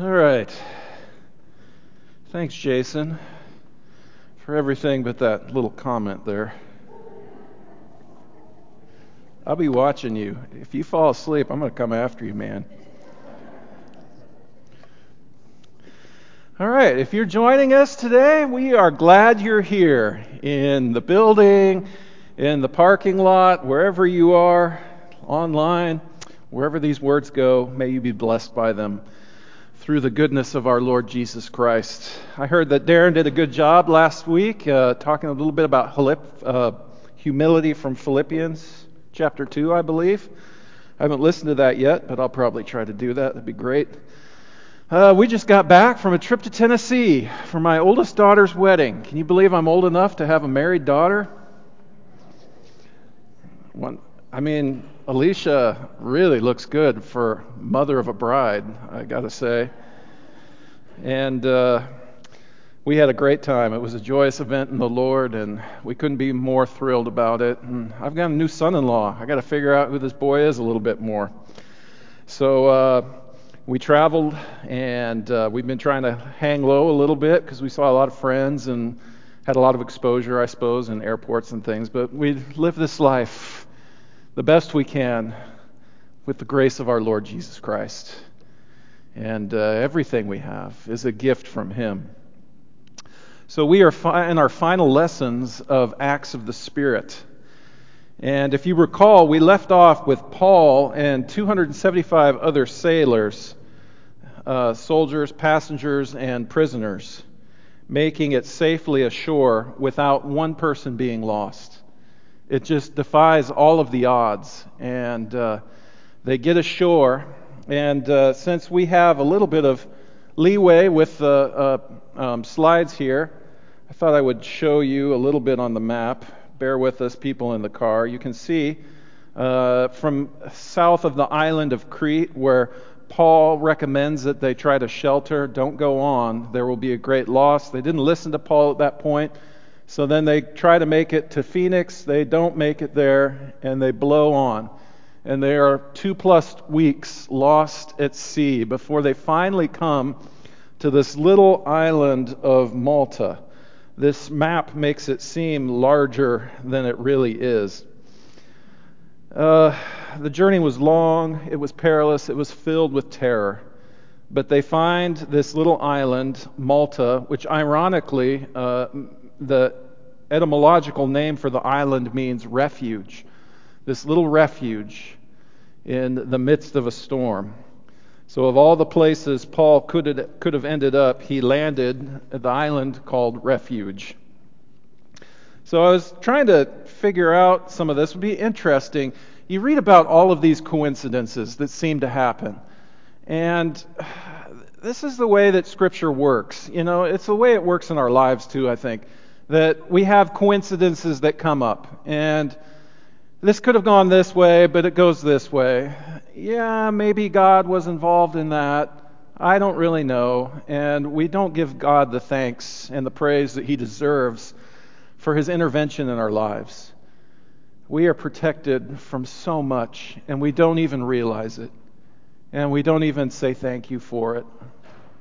All right. Thanks, Jason, for everything but that little comment there. I'll be watching you. If you fall asleep, I'm going to come after you, man. All right, if you're joining us today, we are glad you're here in the building, in the parking lot, wherever you are, online, wherever these words go, may you be blessed by them through the goodness of our Lord Jesus Christ. I heard that Darren did a good job last week uh, talking a little bit about uh, humility from Philippians chapter 2, I believe. I haven't listened to that yet, but I'll probably try to do that. That'd be great. Uh, we just got back from a trip to Tennessee for my oldest daughter's wedding. Can you believe I'm old enough to have a married daughter? One, I mean, Alicia really looks good for mother of a bride, I got to say. And uh, we had a great time. It was a joyous event in the Lord, and we couldn't be more thrilled about it. And I've got a new son in law. I got to figure out who this boy is a little bit more. So, uh, we traveled and uh, we've been trying to hang low a little bit because we saw a lot of friends and had a lot of exposure, I suppose, in airports and things. But we live this life the best we can with the grace of our Lord Jesus Christ. And uh, everything we have is a gift from Him. So we are fi- in our final lessons of Acts of the Spirit. And if you recall, we left off with Paul and 275 other sailors uh, soldiers, passengers, and prisoners, making it safely ashore without one person being lost. It just defies all of the odds. And uh, they get ashore, and uh, since we have a little bit of leeway with the uh, um, slides here, I thought I would show you a little bit on the map. Bear with us, people in the car. You can see uh, from south of the island of Crete, where Paul recommends that they try to shelter. Don't go on. There will be a great loss. They didn't listen to Paul at that point. So then they try to make it to Phoenix. They don't make it there, and they blow on. And they are two plus weeks lost at sea before they finally come to this little island of Malta. This map makes it seem larger than it really is. Uh, the journey was long, it was perilous, it was filled with terror. But they find this little island, Malta, which ironically, uh, the etymological name for the island means refuge. This little refuge in the midst of a storm. So, of all the places Paul could have, could have ended up, he landed at the island called Refuge. So, I was trying to figure out some of this. It would be interesting you read about all of these coincidences that seem to happen. And this is the way that Scripture works. You know, it's the way it works in our lives too, I think. That we have coincidences that come up. And this could have gone this way, but it goes this way. Yeah, maybe God was involved in that. I don't really know. And we don't give God the thanks and the praise that He deserves for His intervention in our lives. We are protected from so much, and we don't even realize it. And we don't even say thank you for it,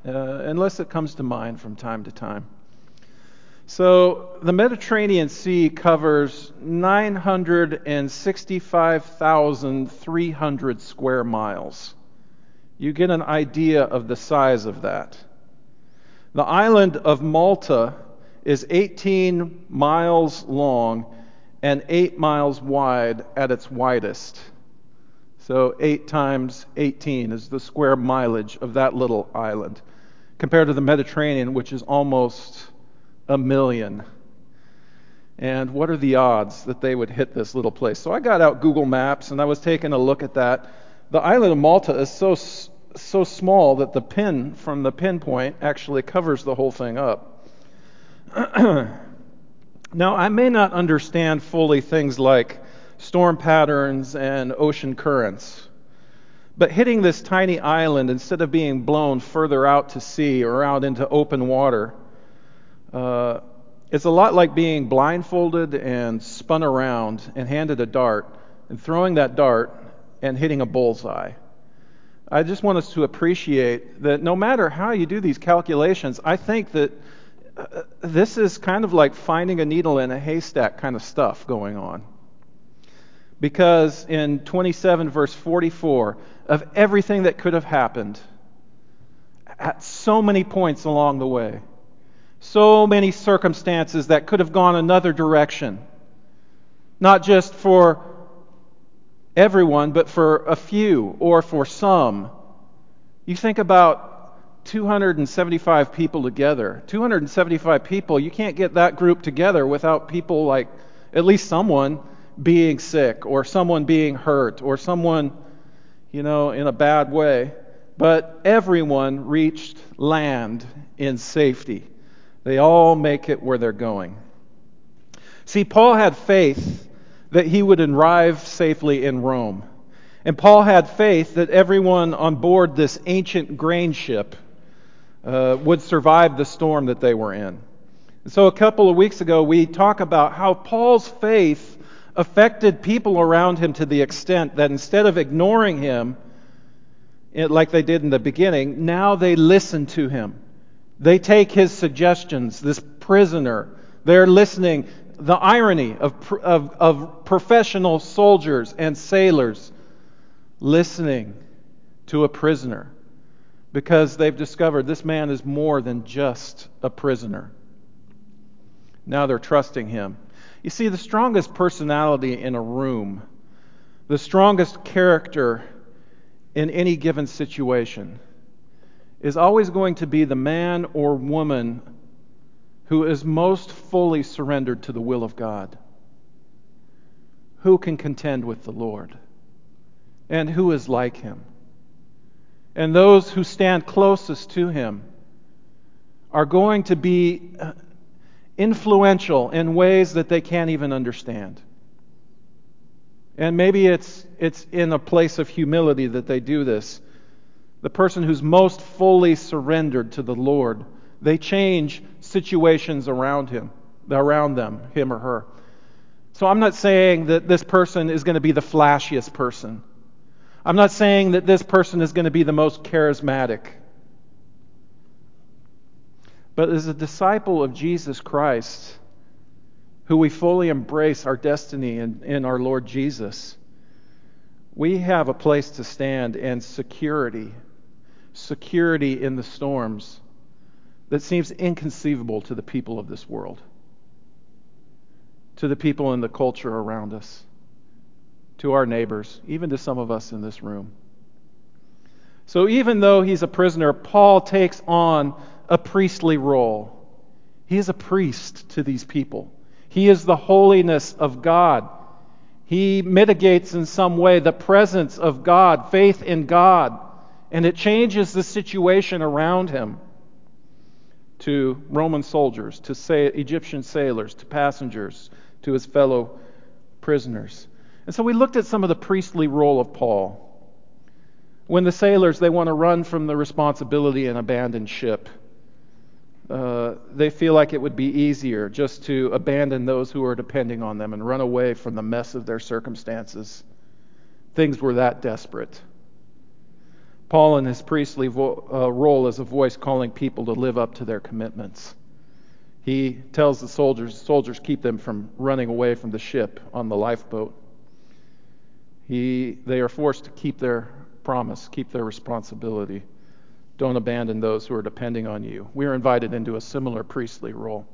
uh, unless it comes to mind from time to time. So, the Mediterranean Sea covers 965,300 square miles. You get an idea of the size of that. The island of Malta is 18 miles long and eight miles wide at its widest. So, eight times 18 is the square mileage of that little island, compared to the Mediterranean, which is almost a million. And what are the odds that they would hit this little place? So, I got out Google Maps and I was taking a look at that. The island of Malta is so, so small that the pin from the pinpoint actually covers the whole thing up. Now, I may not understand fully things like storm patterns and ocean currents, but hitting this tiny island instead of being blown further out to sea or out into open water uh, it's a lot like being blindfolded and spun around and handed a dart and throwing that dart and hitting a bullseye. I just want us to appreciate that no matter how you do these calculations, I think that uh, this is kind of like finding a needle in a haystack kind of stuff going on. Because in 27, verse 44, of everything that could have happened, at so many points along the way, so many circumstances that could have gone another direction, not just for everyone, but for a few or for some. You think about 275 people together. 275 people, you can't get that group together without people like at least someone being sick or someone being hurt or someone, you know, in a bad way. But everyone reached land in safety. They all make it where they're going. See, Paul had faith that he would arrive safely in Rome. And Paul had faith that everyone on board this ancient grain ship uh, would survive the storm that they were in. And so, a couple of weeks ago, we talked about how Paul's faith affected people around him to the extent that instead of ignoring him, it, like they did in the beginning, now they listen to him. They take his suggestions, this prisoner. They're listening the irony of, of, of professional soldiers and sailors listening to a prisoner because they've discovered this man is more than just a prisoner. Now they're trusting him. You see, the strongest personality in a room, the strongest character in any given situation, is always going to be the man or woman who is most fully surrendered to the will of God? Who can contend with the Lord? And who is like him? And those who stand closest to him are going to be uh, influential in ways that they can't even understand. And maybe it's, it's in a place of humility that they do this. The person who's most fully surrendered to the Lord, they change situations around him, around them, him or her. So I'm not saying that this person is going to be the flashiest person. I'm not saying that this person is going to be the most charismatic. But as a disciple of Jesus Christ, who we fully embrace our destiny in, in our Lord Jesus, we have a place to stand and security, security in the storms that seems inconceivable to the people of this world, to the people in the culture around us, to our neighbors, even to some of us in this room. So, even though he's a prisoner, Paul takes on a priestly role. He is a priest to these people. He is the holiness of God. He mitigates in some way the presence of God, faith in God, and it changes the situation around him to Roman soldiers, to Egyptian sailors, to passengers, to his fellow prisoners. And so we looked at some of the priestly role of Paul. When the sailors they want to run from the responsibility and abandon ship, uh, they feel like it would be easier just to abandon those who are depending on them and run away from the mess of their circumstances. Things were that desperate. Paul, in his priestly vo- uh, role as a voice calling people to live up to their commitments, he tells the soldiers, soldiers keep them from running away from the ship on the lifeboat. He, they are forced to keep their promise, keep their responsibility. Don't abandon those who are depending on you. We are invited into a similar priestly role.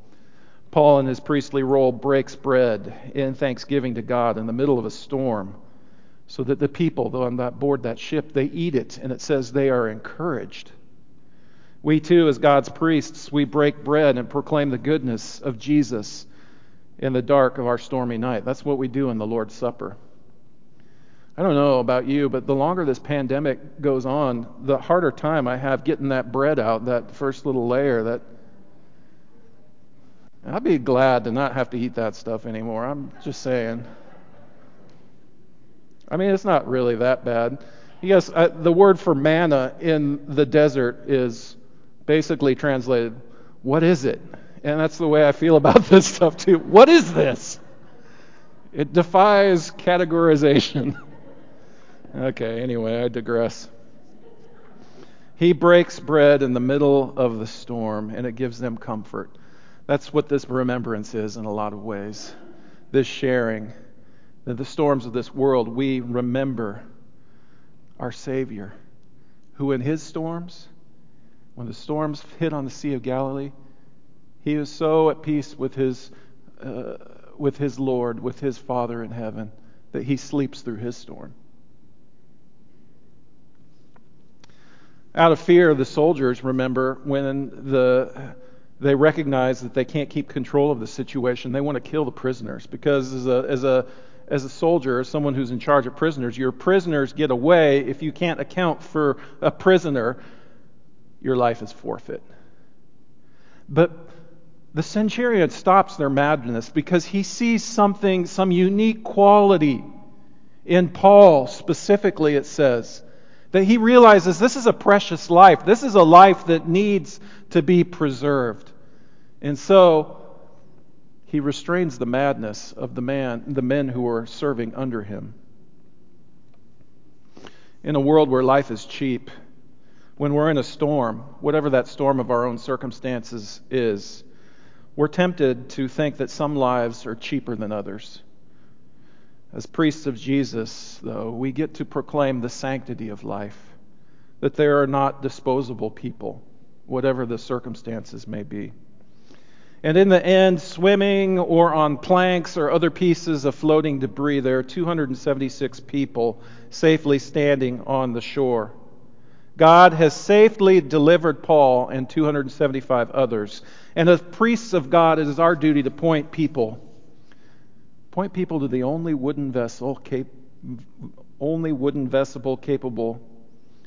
Paul, in his priestly role, breaks bread in thanksgiving to God in the middle of a storm so that the people on that board that ship they eat it and it says they are encouraged. We too as god's priests we break bread and proclaim the goodness of jesus in the dark of our stormy night. That's what we do in the lord's supper. I don't know about you but the longer this pandemic goes on the harder time i have getting that bread out that first little layer that i'd be glad to not have to eat that stuff anymore. I'm just saying I mean, it's not really that bad. Yes, uh, the word for manna in the desert is basically translated, what is it? And that's the way I feel about this stuff too. What is this? It defies categorization. okay, anyway, I digress. He breaks bread in the middle of the storm, and it gives them comfort. That's what this remembrance is in a lot of ways. This sharing. That the storms of this world, we remember our Savior, who in his storms, when the storms hit on the Sea of Galilee, he was so at peace with his, uh, with his Lord, with his Father in heaven, that he sleeps through his storm. Out of fear, the soldiers remember when the they recognize that they can't keep control of the situation. They want to kill the prisoners because as a as a as a soldier, as someone who's in charge of prisoners, your prisoners get away. If you can't account for a prisoner, your life is forfeit. But the centurion stops their madness because he sees something, some unique quality in Paul specifically, it says. That he realizes this is a precious life. This is a life that needs to be preserved. And so he restrains the madness of the man, the men who are serving under him. In a world where life is cheap, when we're in a storm, whatever that storm of our own circumstances is, we're tempted to think that some lives are cheaper than others. As priests of Jesus, though, we get to proclaim the sanctity of life, that there are not disposable people, whatever the circumstances may be. And in the end, swimming or on planks or other pieces of floating debris, there are 276 people safely standing on the shore. God has safely delivered Paul and 275 others. And as priests of God, it is our duty to point people Point people to the only wooden vessel, cap- only wooden vessel capable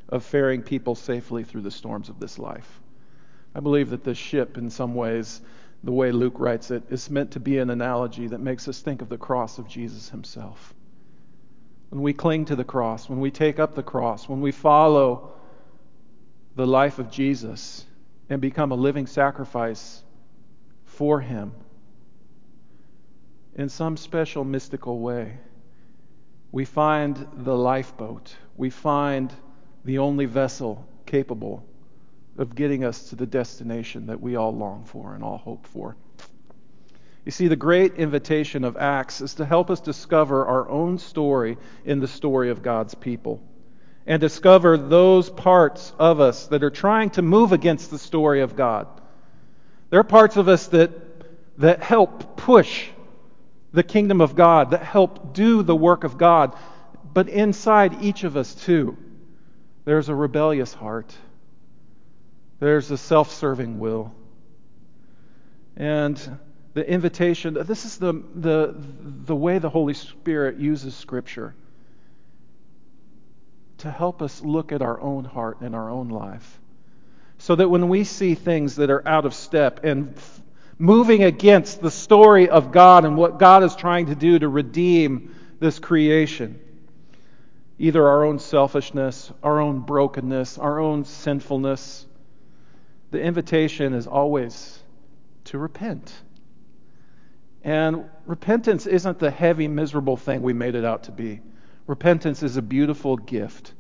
of ferrying people safely through the storms of this life. I believe that this ship, in some ways, the way Luke writes it, is meant to be an analogy that makes us think of the cross of Jesus himself. When we cling to the cross, when we take up the cross, when we follow the life of Jesus and become a living sacrifice for him, in some special mystical way, we find the lifeboat. We find the only vessel capable of getting us to the destination that we all long for and all hope for. You see, the great invitation of Acts is to help us discover our own story in the story of God's people and discover those parts of us that are trying to move against the story of God. There are parts of us that, that help push the kingdom of God, that help do the work of God. But inside each of us, too, there's a rebellious heart, there's a self serving will. And the invitation, this is the, the, the way the Holy Spirit uses Scripture to help us look at our own heart and our own life. So that when we see things that are out of step and moving against the story of God and what God is trying to do to redeem this creation. Either our own selfishness, our own brokenness, our own sinfulness. The invitation is always to repent. And repentance isn't the heavy, miserable thing we made it out to be. Repentance is a beautiful gift.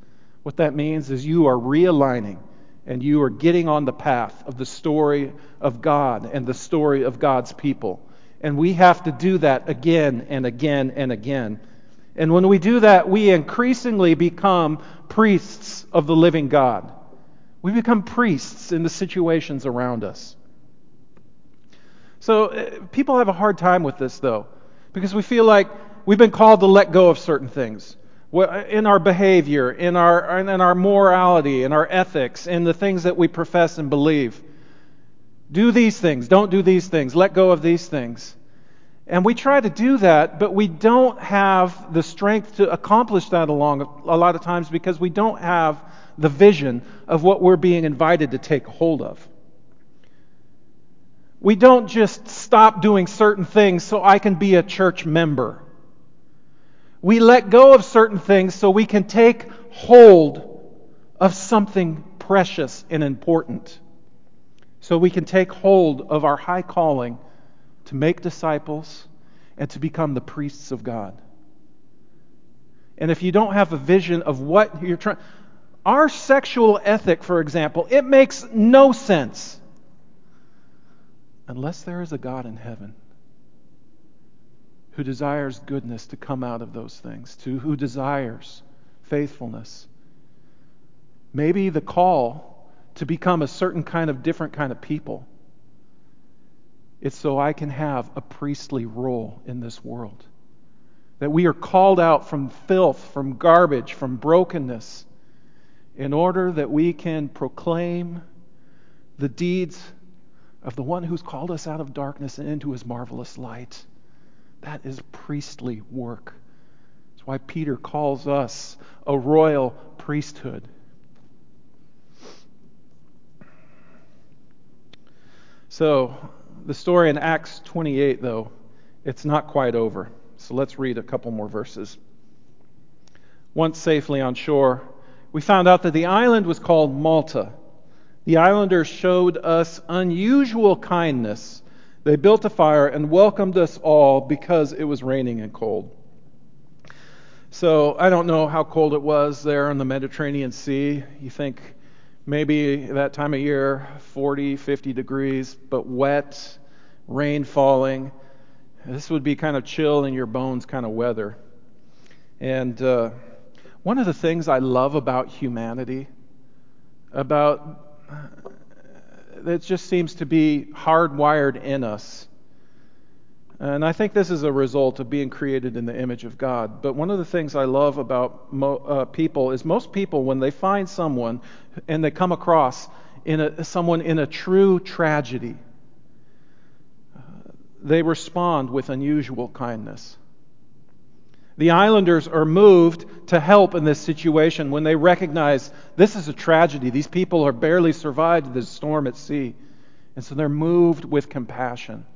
What that means is you are realigning and you are getting on the path of the story of God and the story of God's people. And we have to do that again and again and again. And when we do that, we increasingly become priests of the living God. We become priests in the situations around us. So uh, people have a hard time with this, though, because we feel like we've been called to let go of certain things in our behavior, in our, in our morality, in our ethics, in the things that we profess and believe. Do these things. Don't do these things. Let go of these things. And we try to do that, but we don't have the strength to accomplish that along a lot of times because we don't have the vision of what we're being invited to take hold of. We don't just stop doing certain things so I can be a church member. We let go of certain things so we can take hold of something precious and important. So we can take hold of our high calling to make disciples and to become the priests of God. And if you don't have a vision of what you're trying, Our sexual ethic, for example, it makes no sense unless there is a God in heaven who desires goodness to come out of those things, to who desires faithfulness. Maybe the call to become a certain kind of different kind of people. It's so I can have a priestly role in this world. That we are called out from filth, from garbage, from brokenness, in order that we can proclaim the deeds of the one who's called us out of darkness and into his marvelous light. That is priestly work. That's why Peter calls us a royal priesthood. So, the story in Acts 28, though, it's not quite over. So let's read a couple more verses. Once safely on shore, we found out that the island was called Malta. The islanders showed us unusual kindness. They built a fire and welcomed us all because it was raining and cold. So I don't know how cold it was there in the Mediterranean Sea. You think maybe that time of year, 40, 50 degrees, but wet, rain falling. This would be kind of chill in your bones kind of weather. And uh, one of the things I love about humanity, about that just seems to be hardwired in us. And I think this is a result of being created in the image of God. But one of the things I love about mo- uh, people is most people, when they find someone and they come across in a, someone in a true tragedy, uh, they respond with unusual kindness. The islanders are moved to help in this situation when they recognize this is a tragedy. These people are barely survived this storm at sea. And so they're moved with compassion.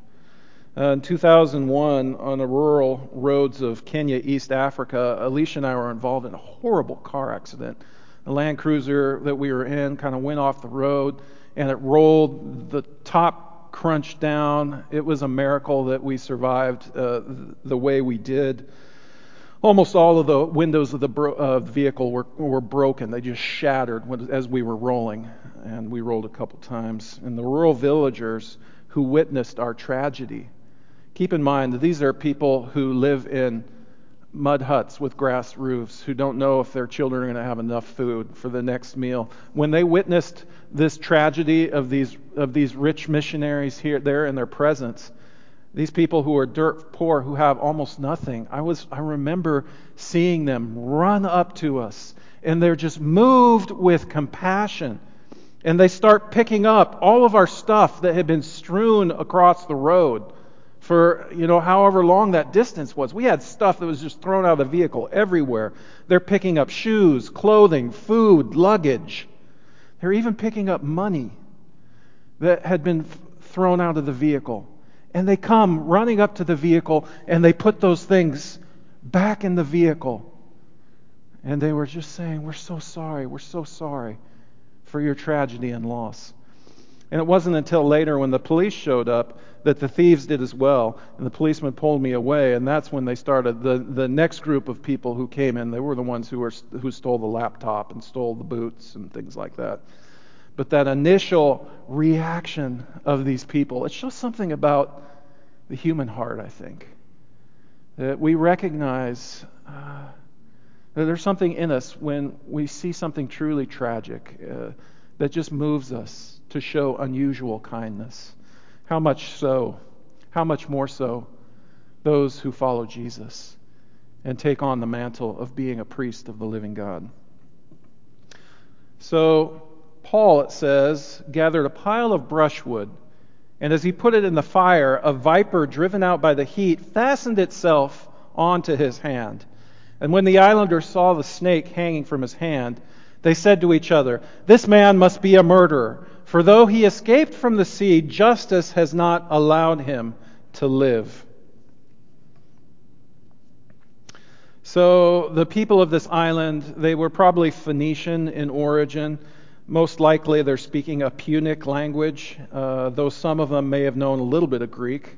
Uh, in 2001, on the rural roads of Kenya, East Africa, Alicia and I were involved in a horrible car accident. The Land Cruiser that we were in kind of went off the road and it rolled. The top crunched down. It was a miracle that we survived uh, the way we did. Almost all of the windows of the bro- uh, vehicle were, were broken. They just shattered as we were rolling, and we rolled a couple times. And the rural villagers who witnessed our tragedy, keep in mind that these are people who live in mud huts with grass roofs, who don't know if their children are going to have enough food for the next meal. When they witnessed this tragedy of these, of these rich missionaries here, there in their presence, these people who are dirt poor, who have almost nothing. I was I remember seeing them run up to us and they're just moved with compassion. And they start picking up all of our stuff that had been strewn across the road for, you know, however long that distance was. We had stuff that was just thrown out of the vehicle everywhere. They're picking up shoes, clothing, food, luggage. They're even picking up money that had been thrown out of the vehicle. And they come running up to the vehicle and they put those things back in the vehicle. And they were just saying, We're so sorry, we're so sorry for your tragedy and loss. And it wasn't until later when the police showed up that the thieves did as well. And the policeman pulled me away, and that's when they started. The, the next group of people who came in, they were the ones who, were, who stole the laptop and stole the boots and things like that. But that initial reaction of these people, it's just something about the human heart, I think. That we recognize uh, that there's something in us when we see something truly tragic uh, that just moves us to show unusual kindness. How much so? How much more so those who follow Jesus and take on the mantle of being a priest of the living God? So, Paul, it says, gathered a pile of brushwood, and as he put it in the fire, a viper driven out by the heat fastened itself onto his hand. And when the islanders saw the snake hanging from his hand, they said to each other, This man must be a murderer, for though he escaped from the sea, justice has not allowed him to live. So the people of this island, they were probably Phoenician in origin. Most likely they're speaking a Punic language, uh, though some of them may have known a little bit of Greek.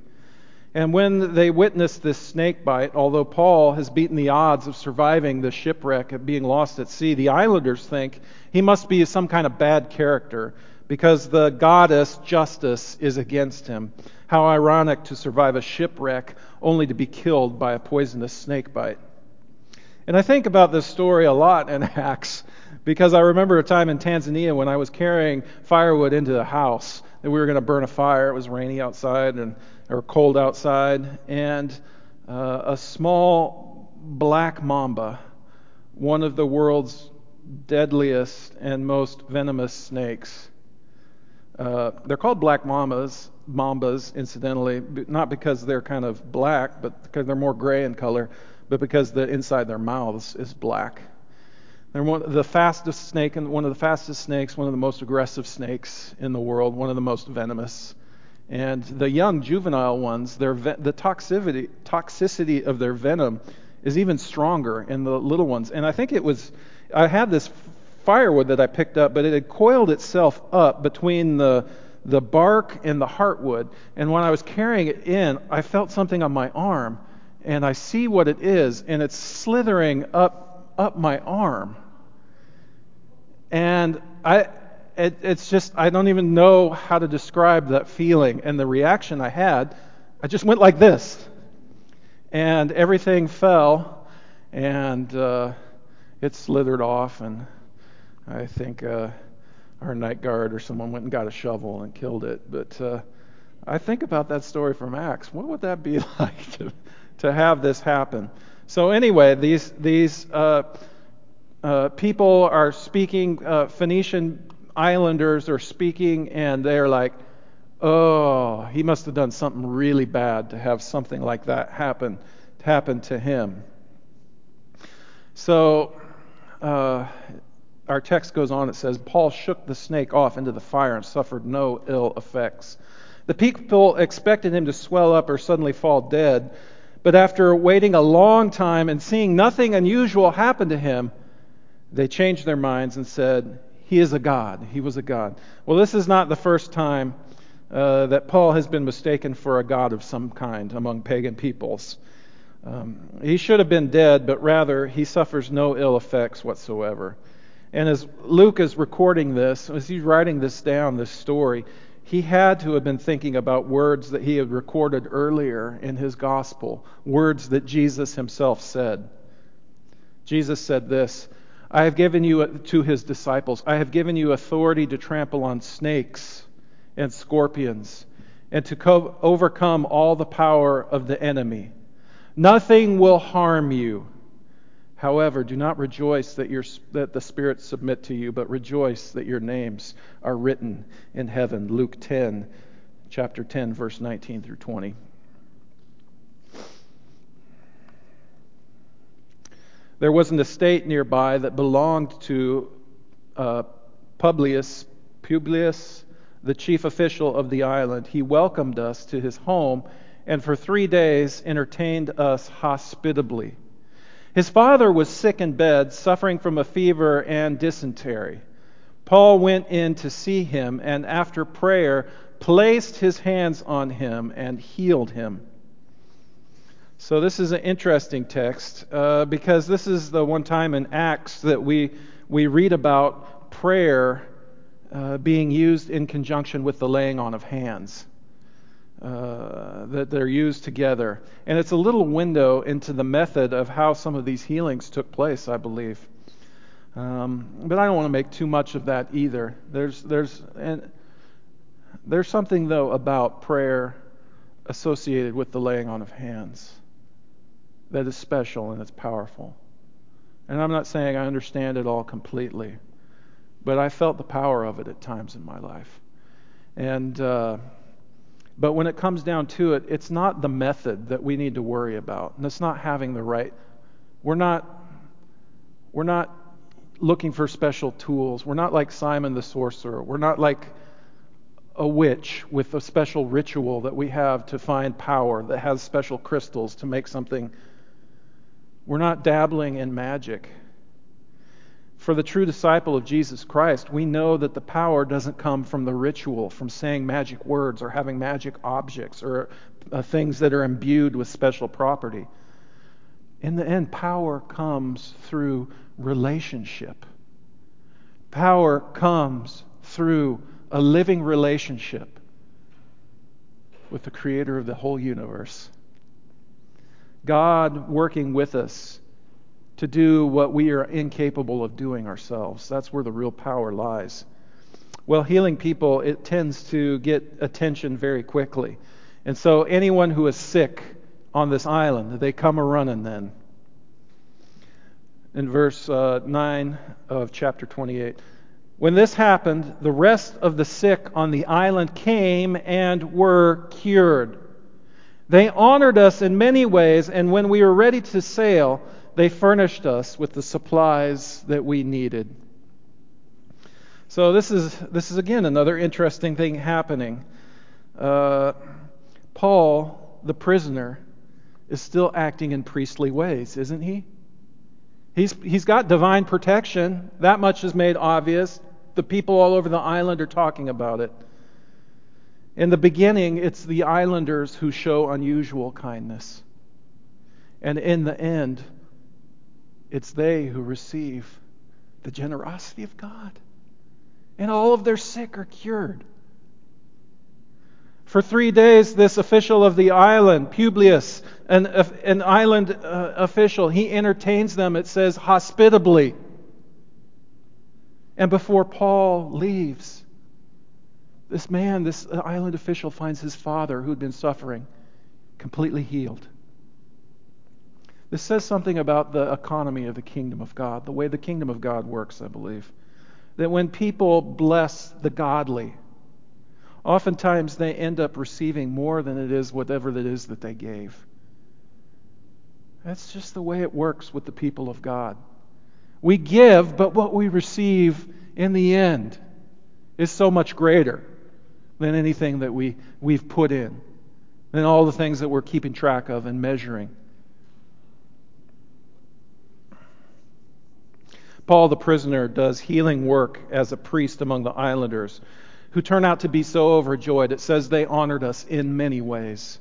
And when they witness this snake bite, although Paul has beaten the odds of surviving the shipwreck of being lost at sea, the islanders think he must be some kind of bad character because the goddess Justice is against him. How ironic to survive a shipwreck only to be killed by a poisonous snake bite. And I think about this story a lot in Acts because I remember a time in Tanzania when I was carrying firewood into the house that we were going to burn a fire. It was rainy outside and or cold outside, and uh, a small black mamba, one of the world's deadliest and most venomous snakes. Uh, they're called black mambas, mambas, incidentally, not because they're kind of black, but because they're more gray in color, but because the inside their mouths is black. They're one the fastest snake and one of the fastest snakes, one of the most aggressive snakes in the world, one of the most venomous. And the young juvenile ones, their the toxicity toxicity of their venom is even stronger in the little ones. And I think it was I had this firewood that I picked up, but it had coiled itself up between the the bark and the heartwood. And when I was carrying it in, I felt something on my arm, and I see what it is, and it's slithering up up my arm. And I, it, it's just, I don't even know how to describe that feeling and the reaction I had. I just went like this. And everything fell, and uh, it slithered off. And I think uh, our night guard or someone went and got a shovel and killed it. But uh, I think about that story from Acts. What would that be like to, to have this happen? So, anyway, these, these, uh, uh, people are speaking, uh, Phoenician islanders are speaking, and they're like, oh, he must have done something really bad to have something like that happen, happen to him. So uh, our text goes on. It says, Paul shook the snake off into the fire and suffered no ill effects. The people expected him to swell up or suddenly fall dead, but after waiting a long time and seeing nothing unusual happen to him, they changed their minds and said, He is a God. He was a God. Well, this is not the first time uh, that Paul has been mistaken for a God of some kind among pagan peoples. Um, he should have been dead, but rather he suffers no ill effects whatsoever. And as Luke is recording this, as he's writing this down, this story, he had to have been thinking about words that he had recorded earlier in his gospel, words that Jesus himself said. Jesus said this I have given you uh, to his disciples, I have given you authority to trample on snakes and scorpions and to co- overcome all the power of the enemy. Nothing will harm you. However, do not rejoice that, that the spirits submit to you, but rejoice that your names are written in heaven. Luke 10, chapter 10, verse 19 through 20. There was an estate nearby that belonged to uh, Publius, Publius, the chief official of the island. He welcomed us to his home and for three days entertained us hospitably. His father was sick in bed, suffering from a fever and dysentery. Paul went in to see him and, after prayer, placed his hands on him and healed him. So, this is an interesting text uh, because this is the one time in Acts that we, we read about prayer uh, being used in conjunction with the laying on of hands. Uh, that they're used together. And it's a little window into the method of how some of these healings took place, I believe. Um, but I don't want to make too much of that either. There's, there's, and there's something, though, about prayer associated with the laying on of hands that is special and it's powerful. And I'm not saying I understand it all completely, but I felt the power of it at times in my life. And uh, but when it comes down to it, it's not the method that we need to worry about, and it's not having the right. We're not we're not looking for special tools. We're not like Simon the sorcerer. We're not like a witch with a special ritual that we have to find power that has special crystals to make something we're not dabbling in magic. For the true disciple of Jesus Christ, we know that the power doesn't come from the ritual, from saying magic words or having magic objects or uh, things that are imbued with special property. In the end, power comes through relationship. Power comes through a living relationship with the creator of the whole universe. God working with us to do what we are incapable of doing ourselves. That's where the real power lies. Well, healing people, it tends to get attention very quickly. And so anyone who is sick on this island, they come a running then. In verse uh, 9 of chapter 28. When this happened, the rest of the sick on the island came and were cured. They honored us in many ways, and when we were ready to sail, they furnished us with the supplies that we needed. So this is this is again another interesting thing happening. Uh, Paul, the prisoner, is still acting in priestly ways, isn't he? He's he's got divine protection. That much is made obvious. The people all over the island are talking about it. In the beginning, it's the islanders who show unusual kindness. And in the end, it's they who receive the generosity of God. And all of their sick are cured. For three days, this official of the island, Publius, an, an island uh, official, he entertains them, it says, hospitably. And before Paul leaves, this man, this island official, finds his father, who'd been suffering, completely healed. This says something about the economy of the kingdom of God, the way the kingdom of God works, I believe. That when people bless the godly, oftentimes they end up receiving more than it is whatever it is that they gave. That's just the way it works with the people of God. We give, but what we receive in the end is so much greater than anything that we, we've put in, than all the things that we're keeping track of and measuring. Paul the prisoner does healing work as a priest among the islanders who turn out to be so overjoyed. It says they honored us in many ways.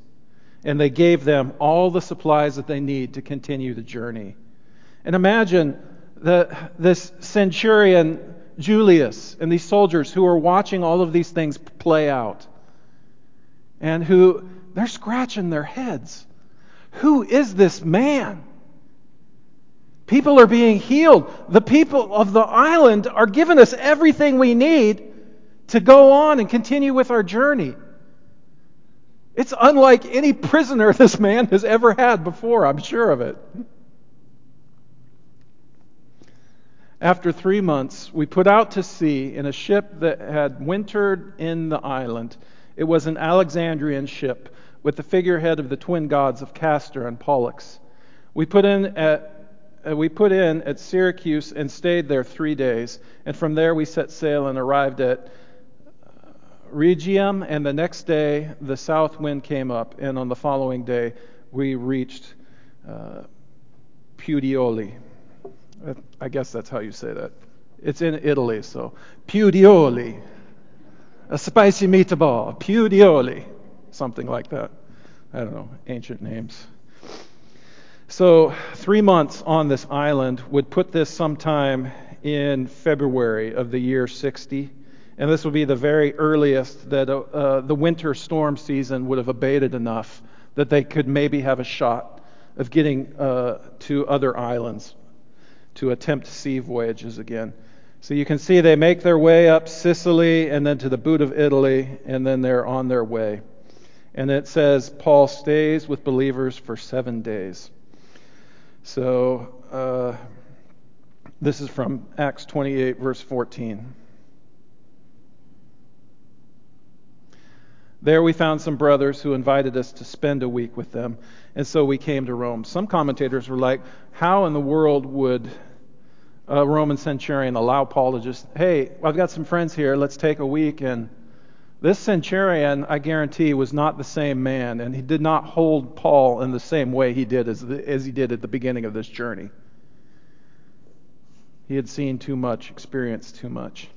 And they gave them all the supplies that they need to continue the journey. And imagine the, this centurion Julius and these soldiers who are watching all of these things play out and who they're scratching their heads. Who is this man? People are being healed. The people of the island are giving us everything we need to go on and continue with our journey. It's unlike any prisoner this man has ever had before, I'm sure of it. After three months, we put out to sea in a ship that had wintered in the island. It was an Alexandrian ship with the figurehead of the twin gods of Castor and Pollux. We put in at we put in at Syracuse and stayed there three days, and from there we set sail and arrived at uh, Rhegium. And the next day the south wind came up, and on the following day we reached uh. I guess that's how you say that. It's in Italy, so Puteoli. A spicy meatball, Puteoli. Something like that. I don't know, ancient names. So, three months on this island would put this sometime in February of the year 60. And this would be the very earliest that uh, the winter storm season would have abated enough that they could maybe have a shot of getting uh, to other islands to attempt sea voyages again. So you can see they make their way up Sicily and then to the boot of Italy, and then they're on their way. And it says Paul stays with believers for seven days. So uh, this is from Acts 28, verse 14. There we found some brothers who invited us to spend a week with them, and so we came to Rome. Some commentators were like, how in the world would a Roman centurion allow Paul to just, hey, I've got some friends here, let's take a week? And this centurion, I guarantee, was not the same man, and he did not hold Paul in the same way he did as, as he did at the beginning of this journey. He had seen too much, experienced too much.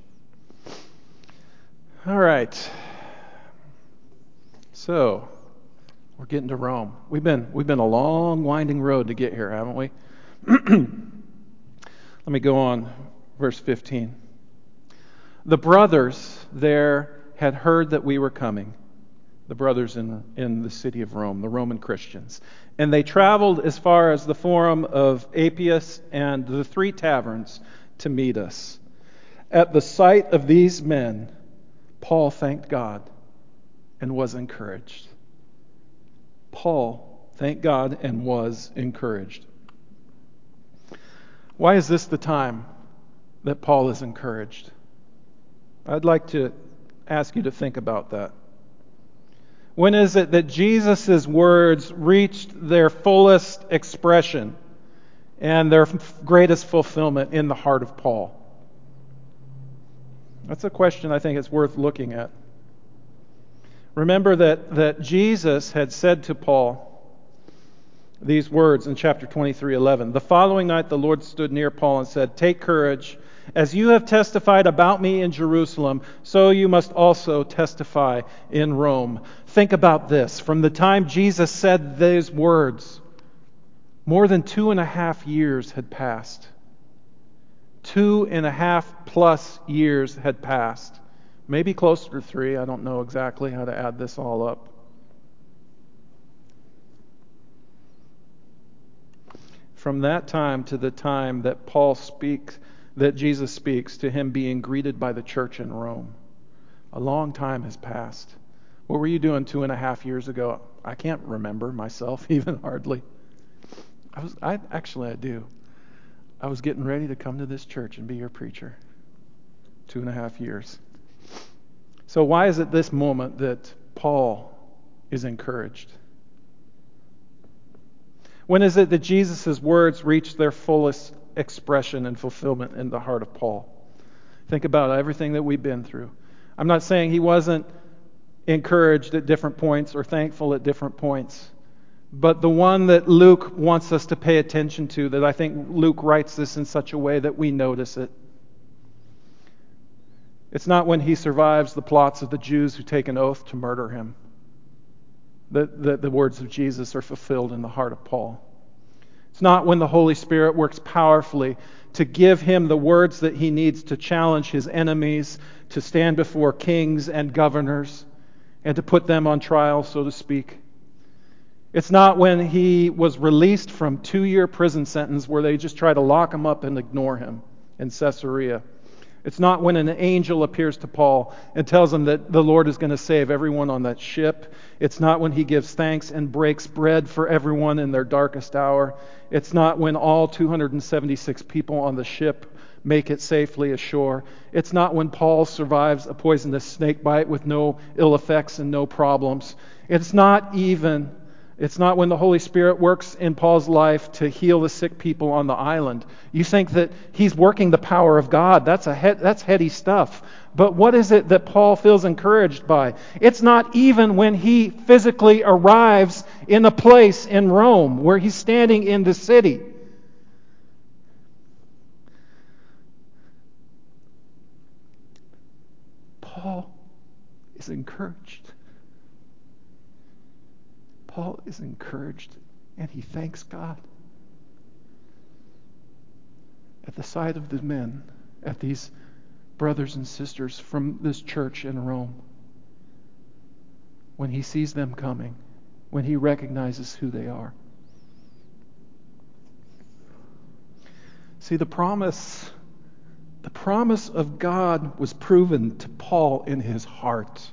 All right. So, We're getting to Rome. We've been, we've been a long, winding road to get here, haven't we? Let me go on, verse 15. The brothers there had heard that we were coming, the brothers in, in the city of Rome, the Roman Christians. And they traveled as far as the Forum of Appius and the three taverns to meet us. At the sight of these men, Paul thanked God and was encouraged. Paul thanked God and was encouraged. Why is this the time that Paul is encouraged? I'd like to ask you to think about that. When is it that Jesus' words reached their fullest expression and their greatest fulfillment in the heart of Paul? That's a question I think it's worth looking at. Remember that, that Jesus had said to Paul these words in chapter 23 11. The following night, the Lord stood near Paul and said, Take courage. As you have testified about me in Jerusalem, so you must also testify in Rome. Think about this. From the time Jesus said these words, more than two and a half years had passed. Two and a half plus years had passed. Maybe closer to three. I don't know exactly how to add this all up. From that time to the time that Paul speaks, that Jesus speaks to him being greeted by the church in Rome, a long time has passed. What were you doing two and a half years ago? I can't remember myself, even hardly. I was, I actually, I do. I was getting ready to come to this church and be your preacher. Two and a half years. So, why is it this moment that Paul is encouraged? When is it that Jesus' words reach their fullest expression and fulfillment in the heart of Paul? Think about everything that we've been through. I'm not saying he wasn't encouraged at different points or thankful at different points. But the one that Luke wants us to pay attention to, that I think Luke writes this in such a way that we notice it. It's not when he survives the plots of the Jews who take an oath to murder him that, that the words of Jesus are fulfilled in the heart of Paul. It's not when the Holy Spirit works powerfully to give him the words that he needs to challenge his enemies, to stand before kings and governors, and to put them on trial, so to speak. It's not when he was released from two year prison sentence where they just try to lock him up and ignore him in Caesarea. It's not when an angel appears to Paul and tells him that the Lord is going to save everyone on that ship. It's not when he gives thanks and breaks bread for everyone in their darkest hour. It's not when all 276 people on the ship make it safely ashore. It's not when Paul survives a poisonous snake bite with no ill effects and no problems. It's not even it's not when the Holy Spirit works in Paul's life to heal the sick people on the island. You think that he's working the power of God. That's, a he- that's heady stuff. But what is it that Paul feels encouraged by? It's not even when he physically arrives in a place in Rome where he's standing in the city. Paul is encouraged. Paul is encouraged and he thanks God. At the sight of the men, at these brothers and sisters from this church in Rome, when he sees them coming, when he recognizes who they are. See, the promise, the promise of God was proven to Paul in his heart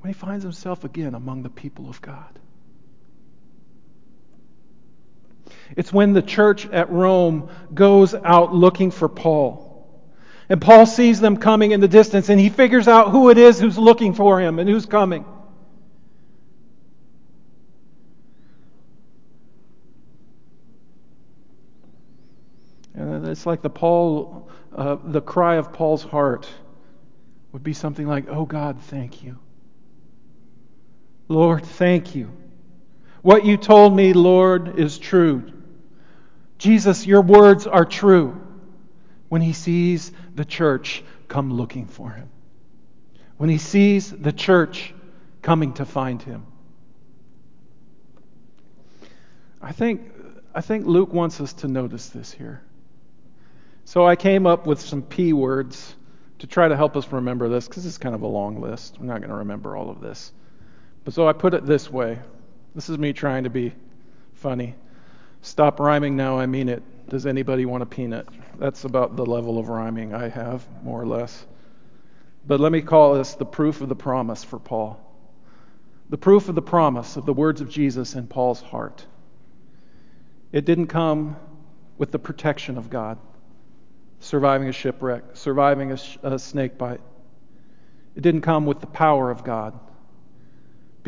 when he finds himself again among the people of God. It's when the church at Rome goes out looking for Paul. And Paul sees them coming in the distance and he figures out who it is who's looking for him and who's coming. And it's like the Paul, uh, the cry of Paul's heart would be something like, "Oh God, thank you. Lord, thank you. What you told me, Lord, is true. Jesus, your words are true. When he sees the church come looking for him, when he sees the church coming to find him. I think, I think Luke wants us to notice this here. So I came up with some P words to try to help us remember this because it's kind of a long list. We're not going to remember all of this. But so I put it this way. This is me trying to be funny. Stop rhyming now, I mean it. Does anybody want a peanut? That's about the level of rhyming I have, more or less. But let me call this the proof of the promise for Paul. The proof of the promise of the words of Jesus in Paul's heart. It didn't come with the protection of God, surviving a shipwreck, surviving a, sh- a snake bite. It didn't come with the power of God,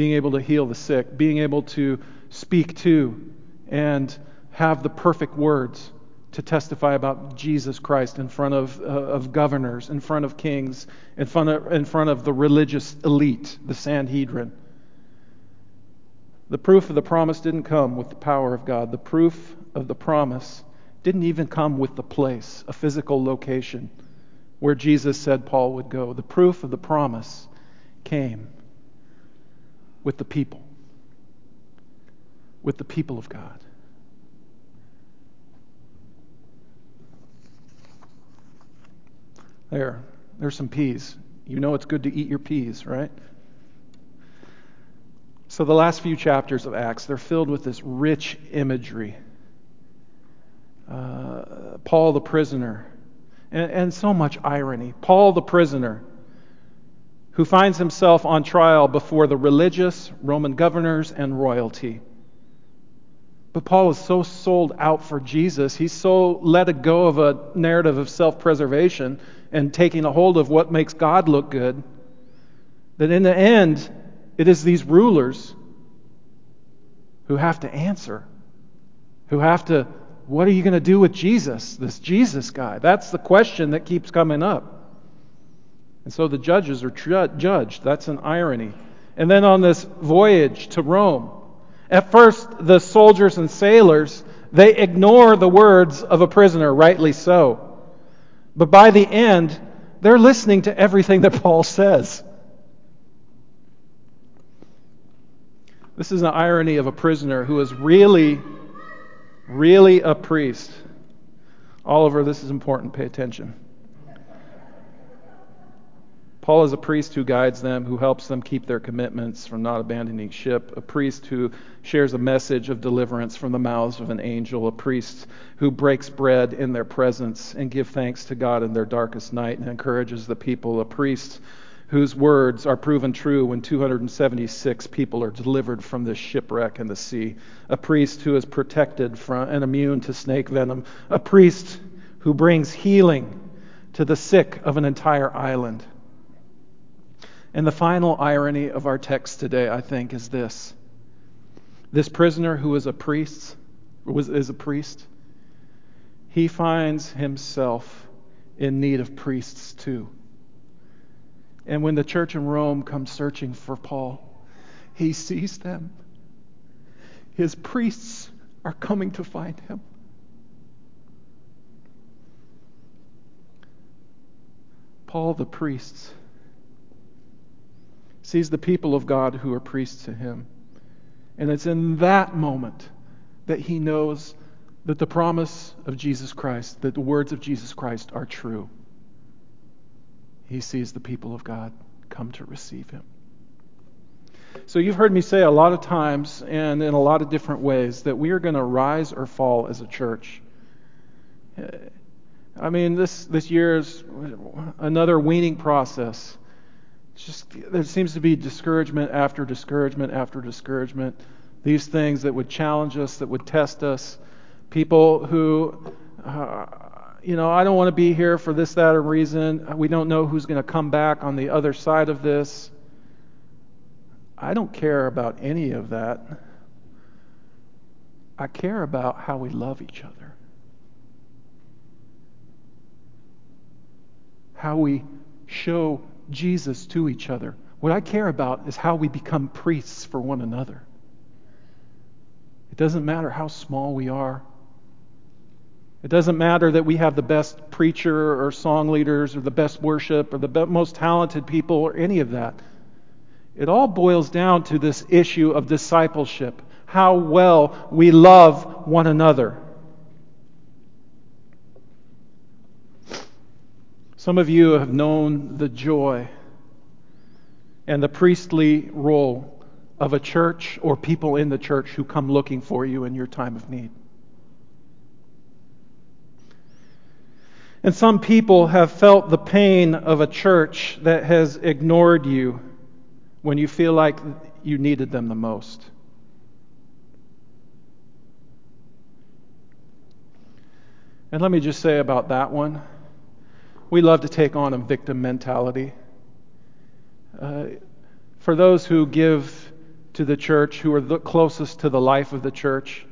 being able to heal the sick, being able to speak to and have the perfect words to testify about Jesus Christ in front of, uh, of governors, in front of kings, in front of, in front of the religious elite, the Sanhedrin. The proof of the promise didn't come with the power of God. The proof of the promise didn't even come with the place, a physical location where Jesus said Paul would go. The proof of the promise came with the people, with the people of God. There, there's some peas. You know it's good to eat your peas, right? So, the last few chapters of Acts, they're filled with this rich imagery. Uh, Paul the prisoner, and, and so much irony. Paul the prisoner, who finds himself on trial before the religious Roman governors and royalty. But Paul is so sold out for Jesus, he's so let go of a narrative of self preservation and taking a hold of what makes God look good, that in the end, it is these rulers who have to answer, who have to, what are you going to do with Jesus, this Jesus guy? That's the question that keeps coming up. And so the judges are judged. That's an irony. And then on this voyage to Rome, at first the soldiers and sailors, they ignore the words of a prisoner, rightly so. But by the end, they're listening to everything that Paul says. This is an irony of a prisoner who is really, really a priest. Oliver, this is important. Pay attention. Paul is a priest who guides them, who helps them keep their commitments from not abandoning ship, a priest who shares a message of deliverance from the mouths of an angel, a priest who breaks bread in their presence and give thanks to God in their darkest night and encourages the people, a priest whose words are proven true when 276 people are delivered from this shipwreck in the sea, a priest who is protected from and immune to snake venom, a priest who brings healing to the sick of an entire island. And the final irony of our text today, I think, is this. This prisoner who is a priest, was, is a priest, he finds himself in need of priests too. And when the church in Rome comes searching for Paul, he sees them. His priests are coming to find him. Paul the priest sees the people of God who are priests to him. And it's in that moment that he knows that the promise of Jesus Christ, that the words of Jesus Christ are true. He sees the people of God come to receive him. So, you've heard me say a lot of times and in a lot of different ways that we are going to rise or fall as a church. I mean, this, this year is another weaning process just there seems to be discouragement after discouragement after discouragement. These things that would challenge us, that would test us. People who, uh, you know, I don't want to be here for this, that, or reason. We don't know who's going to come back on the other side of this. I don't care about any of that. I care about how we love each other. How we show Jesus to each other. What I care about is how we become priests for one another. It doesn't matter how small we are. It doesn't matter that we have the best preacher or song leaders or the best worship or the most talented people or any of that. It all boils down to this issue of discipleship how well we love one another. Some of you have known the joy and the priestly role of a church or people in the church who come looking for you in your time of need. And some people have felt the pain of a church that has ignored you when you feel like you needed them the most. And let me just say about that one we love to take on a victim mentality. Uh, for those who give to the church, who are the closest to the life of the church,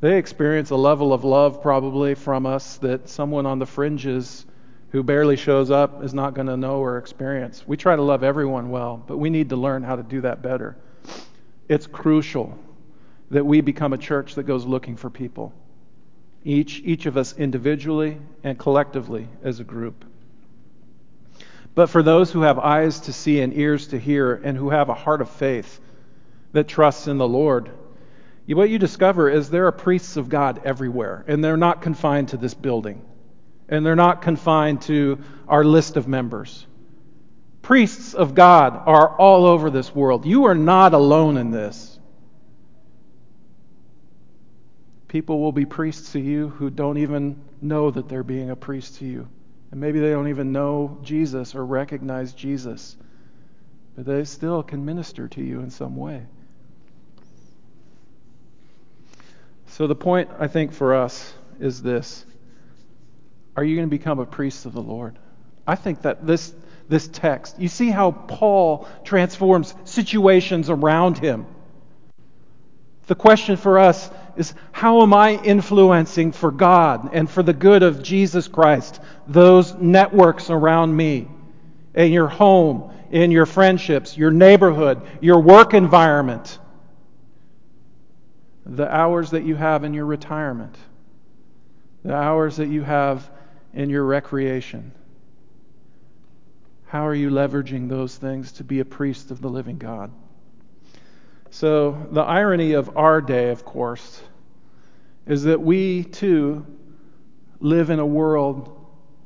they experience a level of love probably from us that someone on the fringes who barely shows up is not going to know or experience. We try to love everyone well, but we need to learn how to do that better. It's crucial that we become a church that goes looking for people each, each of us individually and collectively as a group. But for those who have eyes to see and ears to hear, and who have a heart of faith that trusts in the Lord, what you discover is there are priests of God everywhere, and they're not confined to this building, and they're not confined to our list of members. Priests of God are all over this world. You are not alone in this. People will be priests to you who don't even know that they're being a priest to you. And maybe they don't even know Jesus or recognize Jesus. But they still can minister to you in some way. So, the point, I think, for us is this Are you going to become a priest of the Lord? I think that this, this text, you see how Paul transforms situations around him. The question for us is how am I influencing for God and for the good of Jesus Christ those networks around me, in your home, in your friendships, your neighborhood, your work environment, the hours that you have in your retirement, the hours that you have in your recreation? How are you leveraging those things to be a priest of the living God? So, the irony of our day, of course, is that we too live in a world,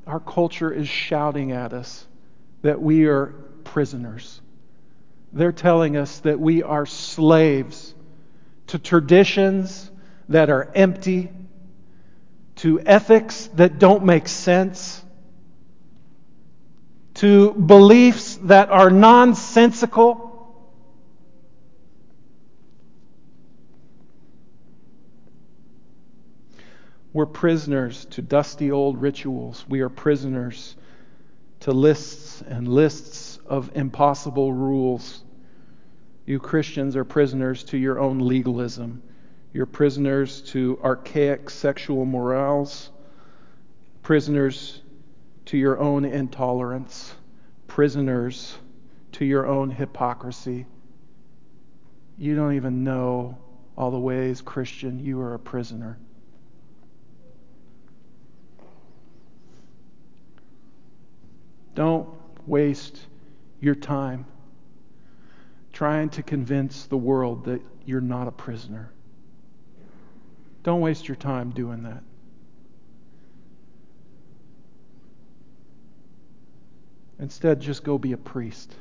our culture is shouting at us that we are prisoners. They're telling us that we are slaves to traditions that are empty, to ethics that don't make sense, to beliefs that are nonsensical We're prisoners to dusty old rituals. We are prisoners to lists and lists of impossible rules. You Christians are prisoners to your own legalism. You're prisoners to archaic sexual morals, prisoners to your own intolerance, prisoners to your own hypocrisy. You don't even know all the ways, Christian, you are a prisoner. Don't waste your time trying to convince the world that you're not a prisoner. Don't waste your time doing that. Instead, just go be a priest.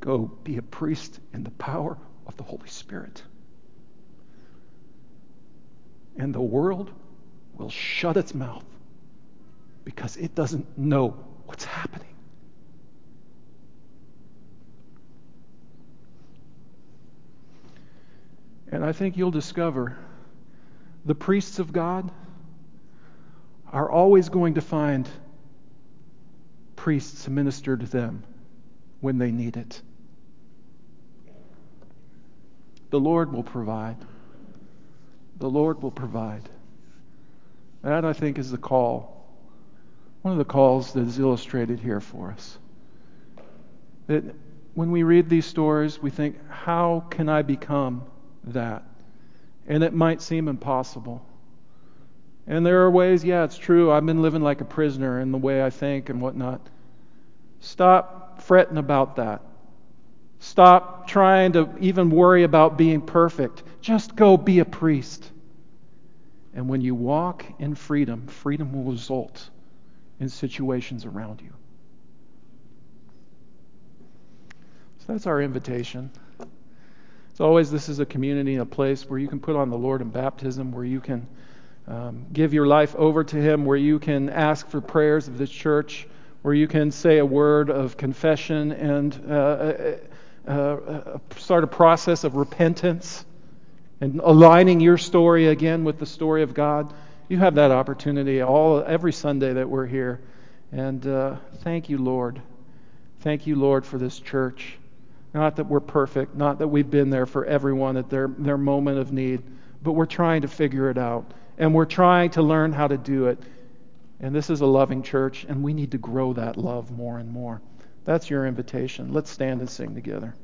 Go be a priest in the power of the Holy Spirit. And the world will shut its mouth because it doesn't know what's happening. And I think you'll discover the priests of God are always going to find priests to minister to them when they need it. The Lord will provide. The Lord will provide. That, I think, is the call. One of the calls that is illustrated here for us. That when we read these stories, we think, how can I become that? And it might seem impossible. And there are ways, yeah, it's true, I've been living like a prisoner in the way I think and whatnot. Stop fretting about that. Stop trying to even worry about being perfect. Just go be a priest. And when you walk in freedom, freedom will result in situations around you. So that's our invitation. As always, this is a community, a place where you can put on the Lord in baptism, where you can um, give your life over to Him, where you can ask for prayers of this church, where you can say a word of confession and uh, uh, uh, uh start a process of repentance and aligning your story again with the story of God. You have that opportunity all every Sunday that we're here. And uh, thank you, Lord. Thank you, Lord, for this church. Not that we're perfect, not that we've been there for everyone at their, their moment of need, but we're trying to figure it out. And we're trying to learn how to do it. And this is a loving church, and we need to grow that love more and more. That's your invitation. Let's stand and sing together.